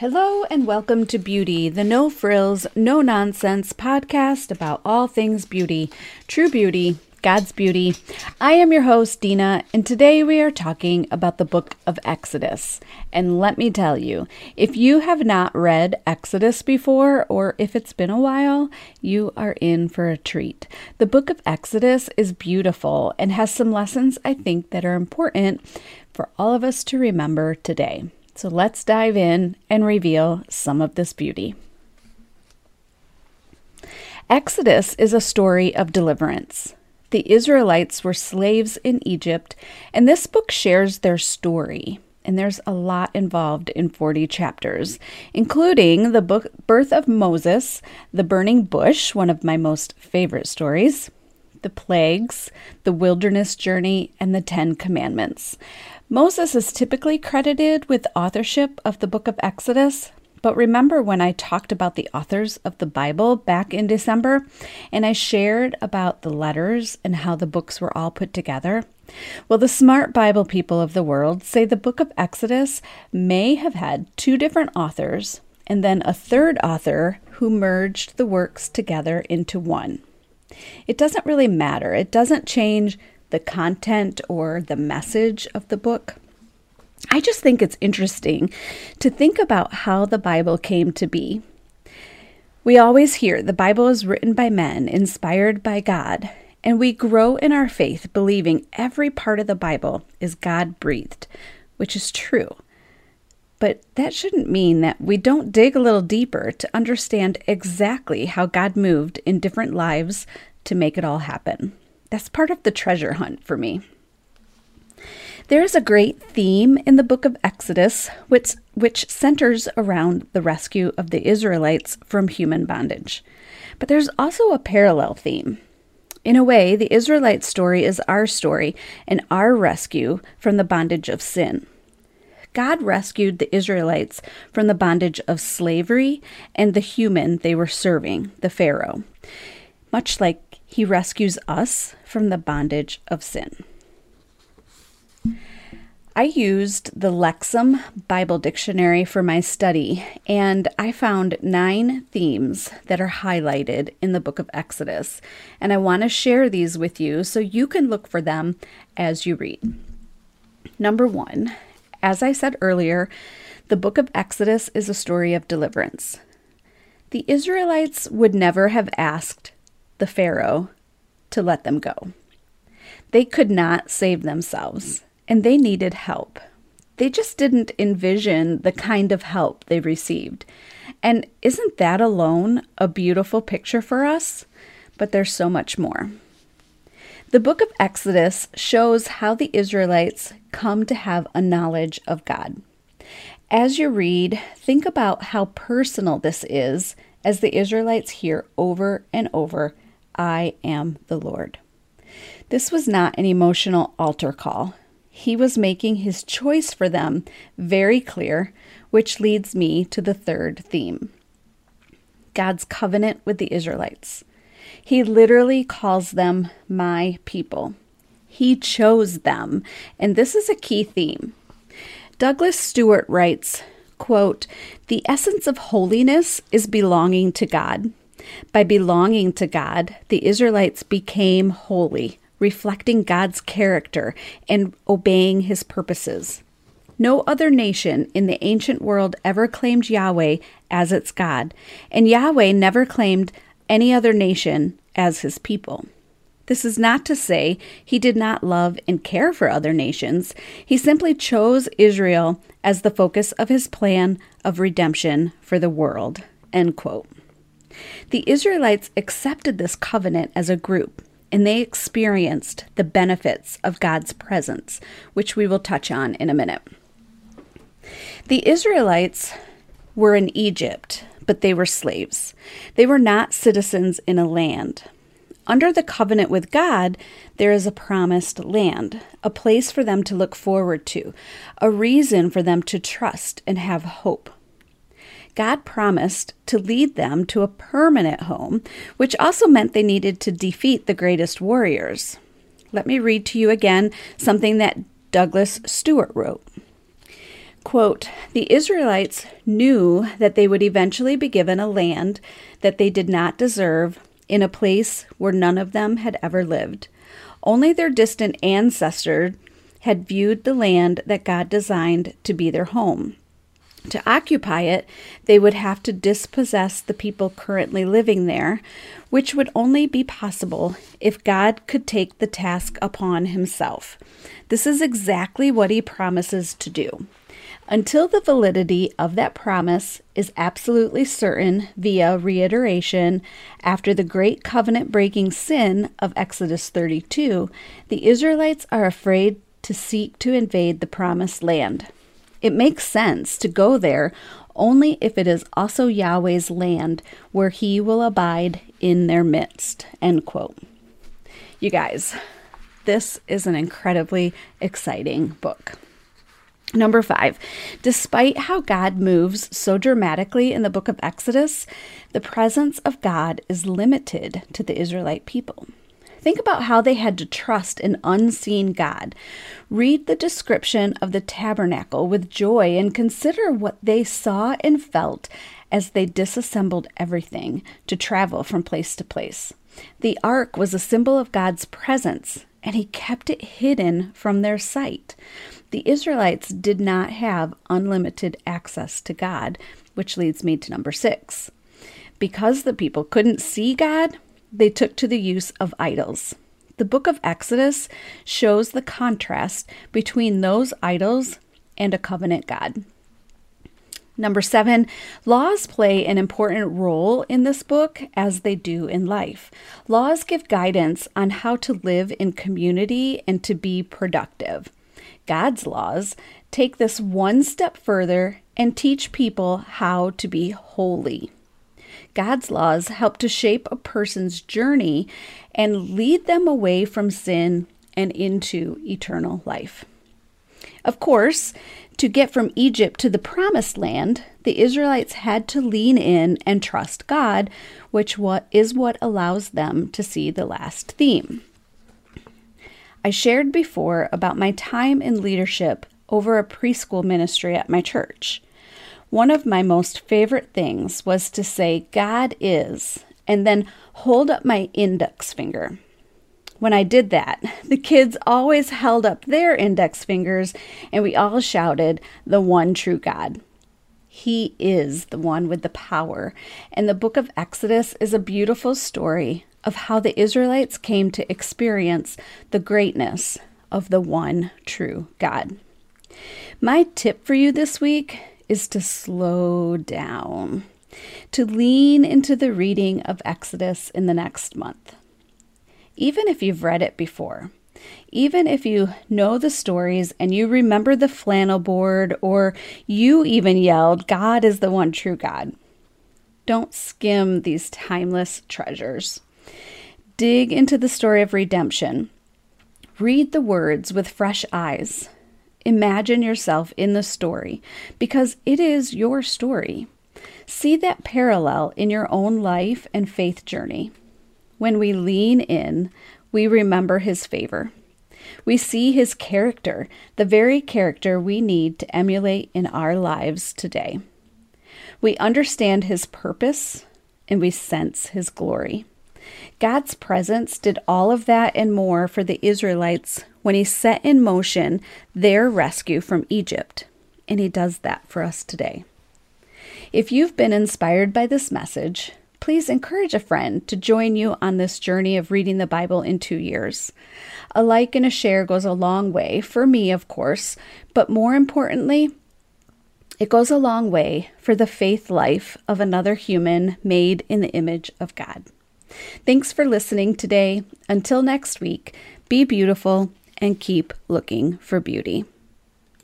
Hello and welcome to Beauty, the no frills, no nonsense podcast about all things beauty, true beauty, God's beauty. I am your host, Deanna, and today we are talking about the book of Exodus. And let me tell you, if you have not read Exodus before, or if it's been a while, you are in for a treat. The book of Exodus is beautiful and has some lessons I think that are important for all of us to remember today. So let's dive in and reveal some of this beauty. Exodus is a story of deliverance. The Israelites were slaves in Egypt, and this book shares their story. And there's a lot involved in 40 chapters, including the book birth of Moses, the burning bush, one of my most favorite stories, the plagues, the wilderness journey, and the Ten Commandments. Moses is typically credited with authorship of the book of Exodus, but remember when I talked about the authors of the Bible back in December and I shared about the letters and how the books were all put together? Well, the smart Bible people of the world say the book of Exodus may have had two different authors and then a third author who merged the works together into one. It doesn't really matter, it doesn't change the content or the message of the book. I just think it's interesting to think about how the Bible came to be. We always hear the Bible is written by men, inspired by God, and we grow in our faith believing every part of the Bible is God breathed, which is true. But that shouldn't mean that we don't dig a little deeper to understand exactly how God moved in different lives to make it all happen. That's part of the treasure hunt for me. There is a great theme in the book of Exodus which, which centers around the rescue of the Israelites from human bondage. But there's also a parallel theme. In a way, the Israelite story is our story and our rescue from the bondage of sin. God rescued the Israelites from the bondage of slavery and the human they were serving, the Pharaoh, much like he rescues us from the bondage of sin. I used the Lexham Bible Dictionary for my study, and I found nine themes that are highlighted in the book of Exodus. And I want to share these with you so you can look for them as you read. Number one, as I said earlier, the book of Exodus is a story of deliverance. The Israelites would never have asked the Pharaoh to let them go. They could not save themselves, and they needed help. They just didn't envision the kind of help they received. And isn't that alone a beautiful picture for us? But there's so much more. The book of Exodus shows how the Israelites come to have a knowledge of God. As you read, think about how personal this is as the Israelites hear over and over I am the Lord. This was not an emotional altar call. He was making his choice for them very clear, which leads me to the third theme God's covenant with the Israelites. He literally calls them my people. He chose them, and this is a key theme. Douglas Stuart writes, quote, "The essence of holiness is belonging to God. By belonging to God, the Israelites became holy, reflecting God's character and obeying his purposes. No other nation in the ancient world ever claimed Yahweh as its God, and Yahweh never claimed any other nation as his people. This is not to say he did not love and care for other nations. He simply chose Israel as the focus of his plan of redemption for the world. End quote. The Israelites accepted this covenant as a group, and they experienced the benefits of God's presence, which we will touch on in a minute. The Israelites were in Egypt, but they were slaves. They were not citizens in a land. Under the covenant with God, there is a promised land, a place for them to look forward to, a reason for them to trust and have hope. God promised to lead them to a permanent home, which also meant they needed to defeat the greatest warriors. Let me read to you again something that Douglas Stuart wrote. Quote The Israelites knew that they would eventually be given a land that they did not deserve in a place where none of them had ever lived. Only their distant ancestors had viewed the land that God designed to be their home. To occupy it, they would have to dispossess the people currently living there, which would only be possible if God could take the task upon himself. This is exactly what he promises to do. Until the validity of that promise is absolutely certain via reiteration after the great covenant breaking sin of Exodus 32, the Israelites are afraid to seek to invade the promised land. It makes sense to go there only if it is also Yahweh's land where he will abide in their midst. End quote. You guys, this is an incredibly exciting book. Number five, despite how God moves so dramatically in the book of Exodus, the presence of God is limited to the Israelite people. Think about how they had to trust an unseen God. Read the description of the tabernacle with joy and consider what they saw and felt as they disassembled everything to travel from place to place. The ark was a symbol of God's presence, and he kept it hidden from their sight. The Israelites did not have unlimited access to God, which leads me to number six. Because the people couldn't see God, they took to the use of idols. The book of Exodus shows the contrast between those idols and a covenant God. Number seven, laws play an important role in this book as they do in life. Laws give guidance on how to live in community and to be productive. God's laws take this one step further and teach people how to be holy. God's laws help to shape a person's journey and lead them away from sin and into eternal life. Of course, to get from Egypt to the promised land, the Israelites had to lean in and trust God, which what is what allows them to see the last theme. I shared before about my time in leadership over a preschool ministry at my church. One of my most favorite things was to say, God is, and then hold up my index finger. When I did that, the kids always held up their index fingers and we all shouted, The one true God. He is the one with the power. And the book of Exodus is a beautiful story of how the Israelites came to experience the greatness of the one true God. My tip for you this week is to slow down, to lean into the reading of Exodus in the next month. Even if you've read it before, even if you know the stories and you remember the flannel board or you even yelled, God is the one true God, don't skim these timeless treasures. Dig into the story of redemption. Read the words with fresh eyes Imagine yourself in the story because it is your story. See that parallel in your own life and faith journey. When we lean in, we remember His favor. We see His character, the very character we need to emulate in our lives today. We understand His purpose and we sense His glory. God's presence did all of that and more for the Israelites when He set in motion their rescue from Egypt, and He does that for us today. If you've been inspired by this message, please encourage a friend to join you on this journey of reading the Bible in two years. A like and a share goes a long way, for me, of course, but more importantly, it goes a long way for the faith life of another human made in the image of God. Thanks for listening today. Until next week, be beautiful and keep looking for beauty.